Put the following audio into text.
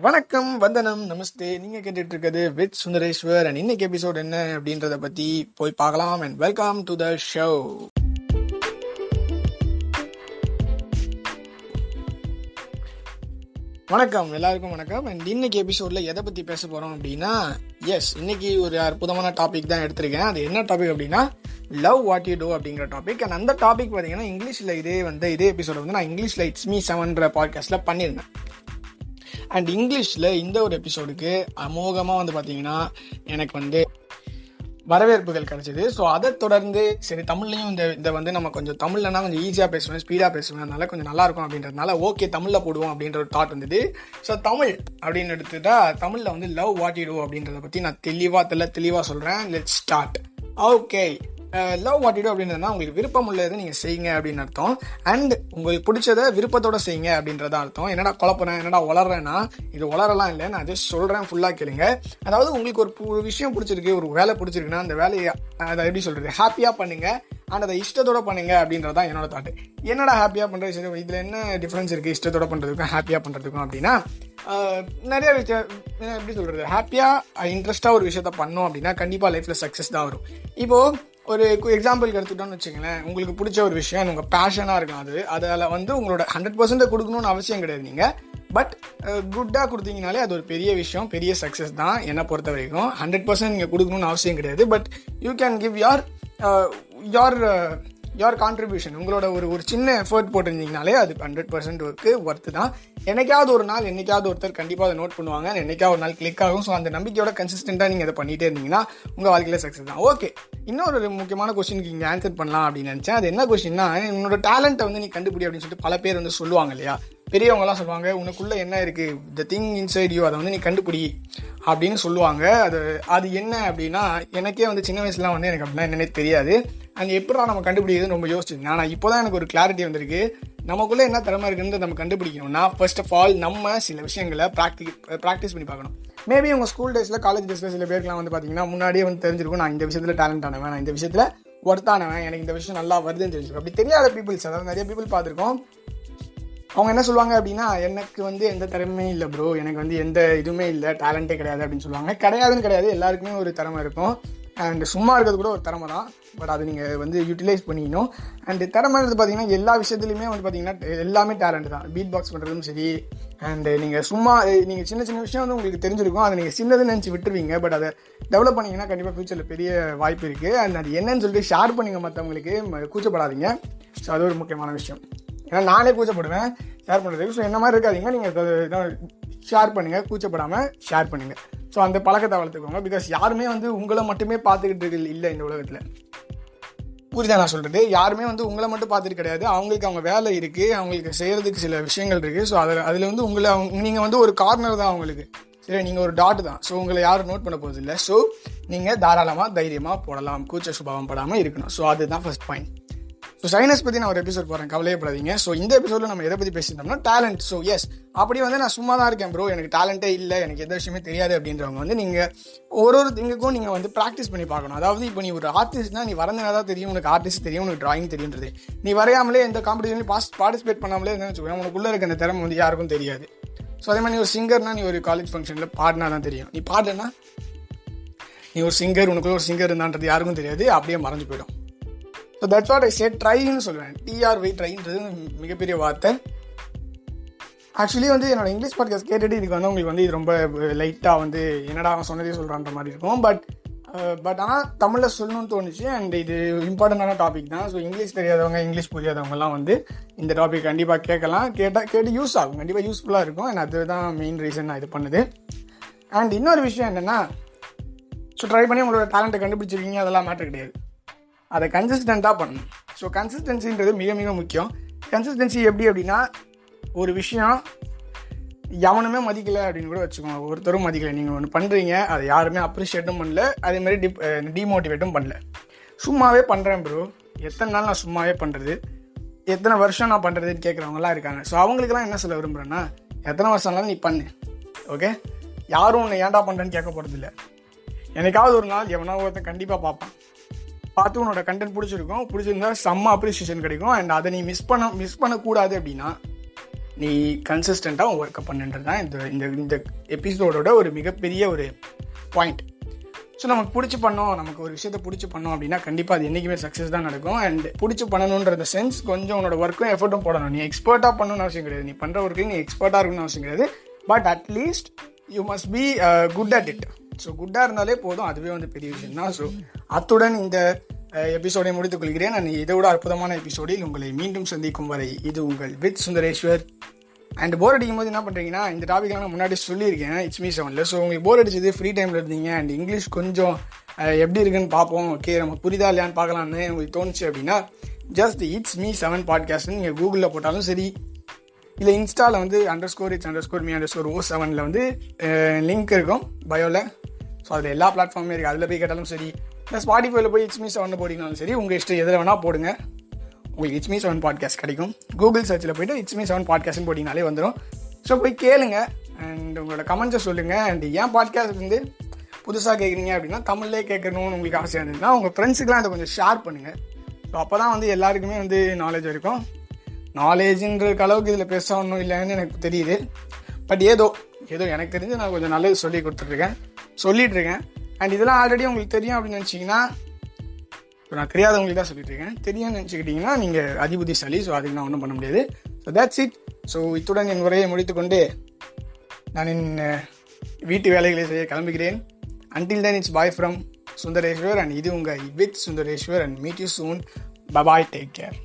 வணக்கம் வந்தனம் நமஸ்தே. நீங்க கேட்டுட்டு இருக்கிறது வித் சுந்தரேஸ்வர். அண்ட் இன்னைக்கு எபிசோட் என்ன அப்படின்றத பத்தி போய் பார்க்கலாம். And welcome to the show வணக்கம். எல்லாருக்கும் வணக்கம். அண்ட் இன்னைக்கு எபிசோட்ல எதை பத்தி பேச போறோம் அப்படின்னா எஸ் இன்னைக்கு ஒரு அற்புதமான டாபிக் தான் எடுத்திருக்கேன். அது என்ன டாபிக் அப்படின்னா லவ் வாட் யூ டூ அப்படிங்கிற டாபிக் அண்ட் அந்த டாபிக் பார்த்தீங்கன்னா இங்கிலீஷில் இதே வந்து இதே எபிசோட வந்து நான் இங்கிலீஷில் இட்ஸ் மீ செவன்ற பாட்காஸ்ட்டில் பண்ணியிருந்தேன். அண்ட் இங்கிலீஷில் இந்த ஒரு எபிசோடுக்கு அமோகமாக வந்து பார்த்தீங்கன்னா எனக்கு வந்து வரவேற்புகள் கிடைச்சிது. ஸோ அதை தொடர்ந்து சரி தமிழ்லையும் இந்த இதை வந்து நம்ம கொஞ்சம் தமிழ்லனா கொஞ்சம் ஈஸியாக பேசுவேன் ஸ்பீடாக பேசுவேன். அதனால கொஞ்சம் நல்லா இருக்கும் அப்படின்றதுனால ஓகே தமிழில் போடுவோம் அப்படின்ற ஒரு தாட் வந்தது. ஸோ தமிழ் அப்படின்னு எடுத்துட்டா தமிழில் வந்து லவ் வாட்டிடுவோம் அப்படின்றத பற்றி நான் தெளிவாக தெல்ல தெளிவாக சொல்கிறேன் let start okay love what you அப்படின்றதுனா உங்களுக்கு விருப்பம் உள்ளது நீங்கள் செய்யுங்க அப்படின்னு அர்த்தம். அண்ட் உங்களுக்கு பிடிச்சதை விருப்பத்தோட செய்யுங்க அப்படின்றத அர்த்தம். என்னடா குழப்பறேன் என்னடா வளர்றேன்னா இது வளரலாம் இல்லை நான் அதை சொல்கிறேன் ஃபுல்லாக கேளுங்க. அதாவது உங்களுக்கு ஒரு ஒரு விஷயம் பிடிச்சிருக்கு ஒரு வேலை பிடிச்சிருக்குன்னா அந்த வேலையை அதை எப்படி சொல்கிறது ஹாப்பியாக பண்ணுங்கள் அண்ட் அதை இஷ்டத்தோட பண்ணுங்க அப்படின்றது தான் என்னோட தாட்டு என்னடா ஹாப்பியாக பண்ணுறது சரி இதில் என்ன டிஃப்ரென்ஸ் இருக்குது இஷ்டத்தோட பண்ணுறதுக்கும் ஹாப்பியாக பண்ணுறதுக்கும் அப்படின்னா நிறைய விஷயம் எப்படி சொல்கிறது ஹாப்பியாக இன்ட்ரெஸ்ட்டாக ஒரு விஷயத்த பண்ணோம் அப்படின்னா கண்டிப்பாக லைஃப்பில் சக்ஸஸ் தான் வரும். இப்போது ஒரு எக்ஸாம்பிளுக்கு எடுத்துட்டோம்னு வச்சுங்களேன் உங்களுக்கு பிடிச்ச ஒரு விஷயம் உங்கள் பேஷனாக இருக்கும் அது. அதில் வந்து உங்களோட ஹண்ட்ரட் பர்சன்ட் கொடுக்கணும்னு அவசியம் கிடையாது நீங்கள் பட் குட்டாக கொடுத்தீங்கனாலே அது ஒரு பெரிய விஷயம் பெரிய சக்ஸஸ் தான் என்னை பொறுத்த வரைக்கும். ஹண்ட்ரட் பர்சன்ட் நீங்கள் கொடுக்கணும்னு அவசியம் கிடையாது. பட் யூ கேன் கிவ் யார் யார் யார் கான்ட்ரிபியூஷன் உங்களோட ஒரு ஒரு சின்ன எஃபர்ட் போட்டிருந்தீங்கனாலே அது ஹண்ட்ரட் பர்சன்ட் ஒர்க்கு ஒர்த்து தான். என்னைக்காவது ஒரு நாள் என்னைக்காவது ஒருத்தர் கண்டிப்பாக அதை நோட் பண்ணுவாங்க. என்னைக்காவது ஒரு நாள் கிளிக் ஆகும். ஸோ அந்த நம்பிக்கையோட கன்சிஸ்டண்ட்டாக நீங்கள் அதை பண்ணிகிட்டே இருந்தீங்கன்னா உங்கள் வாழ்க்கையில் சக்ஸஸ் தான். ஓகே இன்னொரு முக்கியமான கொஸ்டினுக்கு இங்கே ஆன்சர் பண்ணலாம் அப்படின்னு நினச்சேன். அது என்ன கொஸ்டின்னா என்னோட டேலண்ட்டை வந்து நீ கண்டுபிடி அப்படின்னு சொல்லிட்டு பல பேர் வந்து சொல்லுவாங்க இல்லையா? பெரியவங்கலாம் சொல்லுவாங்க உனக்குள்ளே என்ன இருக்குது த திங் இன்சைட் யூ அதை வந்து நீ கண்டுபிடி அப்படின்னு சொல்லுவாங்க. அது அது என்ன அப்படின்னா எனக்கே வந்து சின்ன வயசுலாம் வந்து எனக்கு அப்படின்னா என்னென்னே தெரியாது. அங்கே எப்படா நம்ம கண்டுபிடிக்கிறது ரொம்ப யோசிச்சிருந்தேன் ஆனால் இப்போ தான் எனக்கு ஒரு கிளாரிட்டி வந்திருக்கு. நமக்குள்ளே என்ன திறமை இருக்குன்னு நம்ம கண்டுபிடிக்கணும்னா ஃபர்ஸ்ட் ஆஃப் ஆல் நம்ம சில விஷயங்களை ப்ராக்டி ப்ராக்டிஸ் பண்ணி பார்க்கணும். மேபி உங்கள் ஸ்கூல் டேஸில் காலேஜ் டேஸில் சில பேருக்குலாம் வந்து பார்த்தீங்கன்னா முன்னாடியே வந்து தெரிஞ்சிருக்கும் நான் இந்த விஷயத்தில் டேலண்ட் ஆனவன் நான் இந்த விஷயத்தில் ஒர்த்தானவன் எனக்கு இந்த விஷயம் நல்லா வருதுன்னு தெரிஞ்சிருக்கும். அப்படி தெரியாத பீப்புள்ஸ் அதாவது நிறைய பீப்புள் பார்த்துருக்கோம். அவங்க என்ன சொல்லுவாங்க அப்படின்னா எனக்கு வந்து எந்த திறமையும் இல்லை ப்ரோ எனக்கு வந்து எந்த இதுவுமே இல்லை. டேலண்ட்டே கிடையாது அப்படின்னு சொல்லுவாங்க. கிடையாதுன்னு கிடையாது. எல்லாருக்குமே ஒரு திறமை இருக்கும். அண்ட் சும்மா இருக்கிறது கூட ஒரு திறமை தான். பட் அதை நீங்கள் வந்து யூட்டிலைஸ் பண்ணிக்கணும். அண்ட் திறமைன்றது பார்த்தீங்கன்னா எல்லா விஷயத்துலையுமே வந்து பார்த்தீங்கன்னா எல்லாமே டேலண்ட் தான். பீட் பாக்ஸ் பண்ணுறதும் சரி. அண்ட் நீங்கள் சும்மா நீங்கள் சின்ன சின்ன விஷயம் வந்து உங்களுக்கு தெரிஞ்சிருக்கும். அதை நீங்கள் சின்னதுன்னு நினச்சி விட்டுருவீங்க. பட் அதை டெவலப் பண்ணிங்கன்னா கண்டிப்பாக ஃப்யூச்சரில் பெரிய வாய்ப்பு இருக்குது அண்ட் அது என்னன்னு சொல்லிட்டு ஷேர் பண்ணுங்கள் மற்றவங்களுக்கு கூச்சப்படாதீங்க. ஸோ அது ஒரு முக்கியமான விஷயம். ஏன்னா நானே கூச்சப்படுவேன். ஷேர் பண்ணுறதுக்கு ஸோ என்ன மாதிரி இருக்காதீங்க. நீங்கள் ஷேர் பண்ணுங்கள் கூச்சப்படாமல் ஷேர் பண்ணுங்கள் ஸோ அந்த பழக்கத்தை வளர்த்துக்கோங்க. பிகாஸ் யாருமே வந்து உங்களை மட்டுமே பார்த்துக்கிட்டு இல்லை இந்த உலகத்தில். புரியுதா நான் சொல்கிறது யாருமே வந்து உங்களை மட்டும் பார்த்துட்டு கிடையாது. அவங்களுக்கு அவங்க வேலை இருக்குது அவங்களுக்கு செய்கிறதுக்கு சில விஷயங்கள் இருக்குது ஸோ அதில் அதில் வந்து உங்களை நீங்கள் வந்து ஒரு கார்னர் தான் அவங்களுக்கு. சரி நீங்கள் ஒரு டாட் தான். ஸோ உங்களை யாரும் நோட் பண்ண போகிறது இல்லை. ஸோ நீங்கள் தாராளமாக தைரியமாக போடலாம். கூச்ச சுபாவம் படாமல் இருக்கணும். ஸோ அதுதான் ஃபஸ்ட் பாயிண்ட் ஸோ சைனஸ் பற்றி நான் ஒரு எபிசோட் போகிறேன் கவலையப்படாதீங்க. ஸோ இந்த எபிசோடில் நம்ம எதை பற்றி பேசியிருந்தோம்னா டேலண்ட் ஸோ எஸ் அப்படி வந்து நான் சும்மா தான் இருக்கேன் ப்ரோ எனக்கு டேலண்ட்டே இல்லை எனக்கு எந்த விஷயமே தெரியாது அப்படின்றவங்க வந்து நீங்கள் ஒரு ஒரு திங்குக்கும் நீங்கள் வந்து ப்ராக்டிஸ் பண்ணி பார்க்கணும். அதாவது இப்போ நீ ஒரு ஆர்டிஸ்ட்னா நீ வரந்தனா தான் தெரியும் உனக்கு ஆர்டிஸ்ட் தெரியும் உனக்கு ட்ராயிங் தெரியுன்றது நீ வரையாமலே எந்த காம்படிஷன்லையும் பாஸ் பார்ட்டிசிபேட் பண்ணாமலே என்ன வச்சுக்கோங்க உனக்குள்ளே இருக்க அந்த திறமை வந்து யாருக்கும் தெரியாது. ஸோ அதே மாதிரி நீ ஒரு சிங்கர்னா நீ ஒரு காலேஜ் ஃபங்க்ஷனில் பாடினா தான் தெரியும். நீ பாடலன்னா நீ ஒரு சிங்கர் உனக்குள்ள ஒரு சிங்கர் இருந்தான்றது யாருக்கும் தெரியாது அப்படியே மறைஞ்சு போயிடும். So that's what I say ட்ரைன்னு சொல்லுவேன் டிஆர்வை ட்ரைன்றது மிகப்பெரிய வார்த்தை. ஆக்சுவலி வந்து என்னோட இங்கிலீஷ் பாட்காஸ்ட் கேட்டுட்டு இதுக்கு வந்து உங்களுக்கு வந்து இது ரொம்ப லைட்டாக வந்து என்னடா அவன் சொன்னதே சொல்கிறான்ற மாதிரி இருக்கும். பட் பட் uh, ஆனால் தமிழில் சொல்லணும்னு தோணுச்சு. அண்ட் இது இம்பார்ட்டண்டான டாபிக் தான். ஸோ இங்கிலீஷ் தெரியாதவங்க இங்கிலீஷ் புரியாதவங்கலாம் வந்து இந்த டாபிக் கண்டிப்பாக கேட்கலாம். கேட்டால் கேட்டு யூஸ் ஆகும். கண்டிப்பாக யூஸ்ஃபுல்லாக இருக்கும். அண்ட் அதுதான் மெயின் ரீசன் நான் இது பண்ணுது. அண்ட் இன்னொரு விஷயம் என்னென்னா ஸோ ட்ரை பண்ணி உங்களோட டேலண்ட்டை கண்டுபிடிச்சிருக்கீங்க அதெல்லாம் மேட்டர் கிடையாது. அதை கன்சிஸ்டண்ட்டாக பண்ணணும். ஸோ கன்சிஸ்டன்சின்றது மிக மிக முக்கியம். கன்சிஸ்டன்சி எப்படி அப்படின்னா ஒரு விஷயம் எவனுமே மதிக்கலை அப்படின்னு கூட வச்சுக்கோங்க. ஒருத்தரும் மதிக்கலை. நீங்கள் ஒன்று பண்ணுறீங்க அதை யாருமே அப்ரிஷியேட்டும் பண்ணல. அதே மாதிரி டிப் டிமோட்டிவேட்டும் பண்ணல. சும்மாவே பண்ணுறேன் ப்ரோ எத்தனை நாள் நான் சும்மாவே பண்ணுறது எத்தனை வருஷம் நான் பண்ணுறதுன்னு கேட்குறவங்களாம் இருக்காங்க. ஸோ அவங்களுக்குலாம் என்ன சொல்ல விரும்புகிறேன்னா எத்தனை வருஷம்னாலும் நீ பண்ணு. ஓகே யாரும் உன்னை ஏன்டா பண்ணுறேன்னு கேட்க போகிறதில்ல என்னைக்காவது ஒரு நாள் எவனா ஒருத்தன் கண்டிப்பாக பார்ப்பான். பார்த்து உன்னோட கண்டென்ட் பிடிச்சிருக்கும். பிடிச்சிருந்தா செம்ம அப்ரிசியேஷன் கிடைக்கும். அண்ட் அதை நீ மிஸ் பண்ண மிஸ் பண்ணக்கூடாது அப்படின்னா நீ கன்சிஸ்டண்ட்டாக ஒர்க்கை பண்ணுன்றது தான் இந்த இந்த இந்த எபிசோடோட ஒரு மிகப்பெரிய ஒரு பாயிண்ட் ஸோ நமக்கு பிடிச்சி பண்ணோம் நமக்கு ஒரு விஷயத்தை பிடிச்சி பண்ணோம் அப்படின்னா கண்டிப்பாக அது என்றைக்குமே சக்ஸஸ் தான் நடக்கும். அண்ட் பிடிச்சி பண்ணணுன்ற சென்ஸ் கொஞ்சம் உன்னோட ஒர்க்கும் எஃபர்ட்டும் போடணும். நீ எக்ஸ்பர்ட்டாக பண்ணணும்னு அவசியம் கிடையாது. நீ பண்ணுற ஒர்க்கு நீ எக்ஸ்பர்ட்டாக இருக்கணும்னு அவசியம் கிடையாது. But at least you must be good at it so குட்டாக இருந்தாலே போதும். அதுவே வந்து பெரிய விஷயம் தான் ஸோ அத்துடன் இந்த எபிசோடை முடித்துக் கொள்கிறேன். நான் விட அற்புதமான எபிசோடில் உங்களை மீண்டும் சந்திக்கும் வரை இது உங்கள் வித் சுந்தரேஸ்வர். அண்ட் போர் அடிக்கும் போது என்ன பண்ணுறீங்கன்னா இந்த டாபிக்லாம் நான் முன்னாடி சொல்லியிருக்கேன். இட்ஸ் மீ செவனில் ஸோ உங்களுக்கு போர் அடிச்சது ஃப்ரீ டைமில் இருந்தீங்க. அண்ட் இங்கிலீஷ் கொஞ்சம் எப்படி இருக்குன்னு பார்ப்போம். ஓகே நம்ம புரிதா இல்லையான்னு பார்க்கலான்னு உங்களுக்கு தோணுச்சு அப்படின்னா ஜஸ்ட் இட்ஸ் மீ செவன் பாட்காஸ்ட்னு நீங்கள் கூகுளில் போட்டாலும் சரி இல்லை இன்ஸ்டாவில் வந்து underscore it's underscore me underscore O செவனில் வந்து லிங்க் இருக்கும் பயோவில் ஸோ அதில் எல்லா பிளாட்ஃபார்மே இருக்குது அதில் போய் கேட்டாலும் சரி இல்லை ஸ்பாட்டிஃபைல போய் இட்ஸ் மீ செவன் போட்டிங்கனாலும் சரி உங்கள் இஷ்டம் எதில் வேணால் போடுங்க. உங்களுக்கு இட்ஸ் மீ செவன் பாட்காஸ்ட் கிடைக்கும். கூகுள் சர்ச்சில் போயிட்டு இட்ஸ் மீ செவன் பாட்காஸ்ட்னு போட்டிங்கனாலே வந்துடும் ஸோ போய் கேளுங்க. அண்ட் உங்களோட கமெண்ட்ஸை சொல்லுங்கள் அண்ட் ஏன் பாட்காஸ்ட் வந்து புதுசாக கேட்குறீங்க அப்படின்னா தமிழ்லே கேட்கணும்னு உங்களுக்கு ஆசையாக இருந்ததுன்னா உங்கள் ஃப்ரெண்ட்ஸுக்கெலாம் அதை கொஞ்சம் ஷேர் பண்ணுங்கள் ஸோ அப்போ தான் வந்து எல்லாருக்குமே வந்து நாலேஜ் இருக்கும். நாலேஜுன்ற அளவுக்கு இதில் பெருசாக ஒன்றும் இல்லைன்னு எனக்கு தெரியுது. பட் ஏதோ ஏதோ எனக்கு தெரிஞ்சு நான் கொஞ்சம் நல்லது சொல்லி கொடுத்துட்ருக்கேன் சொல்லிட்டு இருக்கேன் அண்ட் இதெல்லாம் ஆல்ரெடி உங்களுக்கு தெரியும் அப்படின்னு நினச்சிங்கன்னா இப்போ நான் தெரியாதவங்களுக்கு தான் சொல்லிட்டு இருக்கேன் தெரியும்னு நினச்சிக்கிட்டிங்கன்னா நீங்கள் அதிபுத்திசாலி ஸோ அதுக்கு நான் ஒன்றும் பண்ண முடியாது. ஸோ தேட்ஸ் இட் ஸோ இத்துடன் என் உரையை முடித்துக்கொண்டு நான் என் வீட்டு வேலைகளை செய்ய கிளம்புகிறேன். Until then it's bye from Sundareshwar and இது உங்கள் with Sundareshwar and meet you soon bye bye take care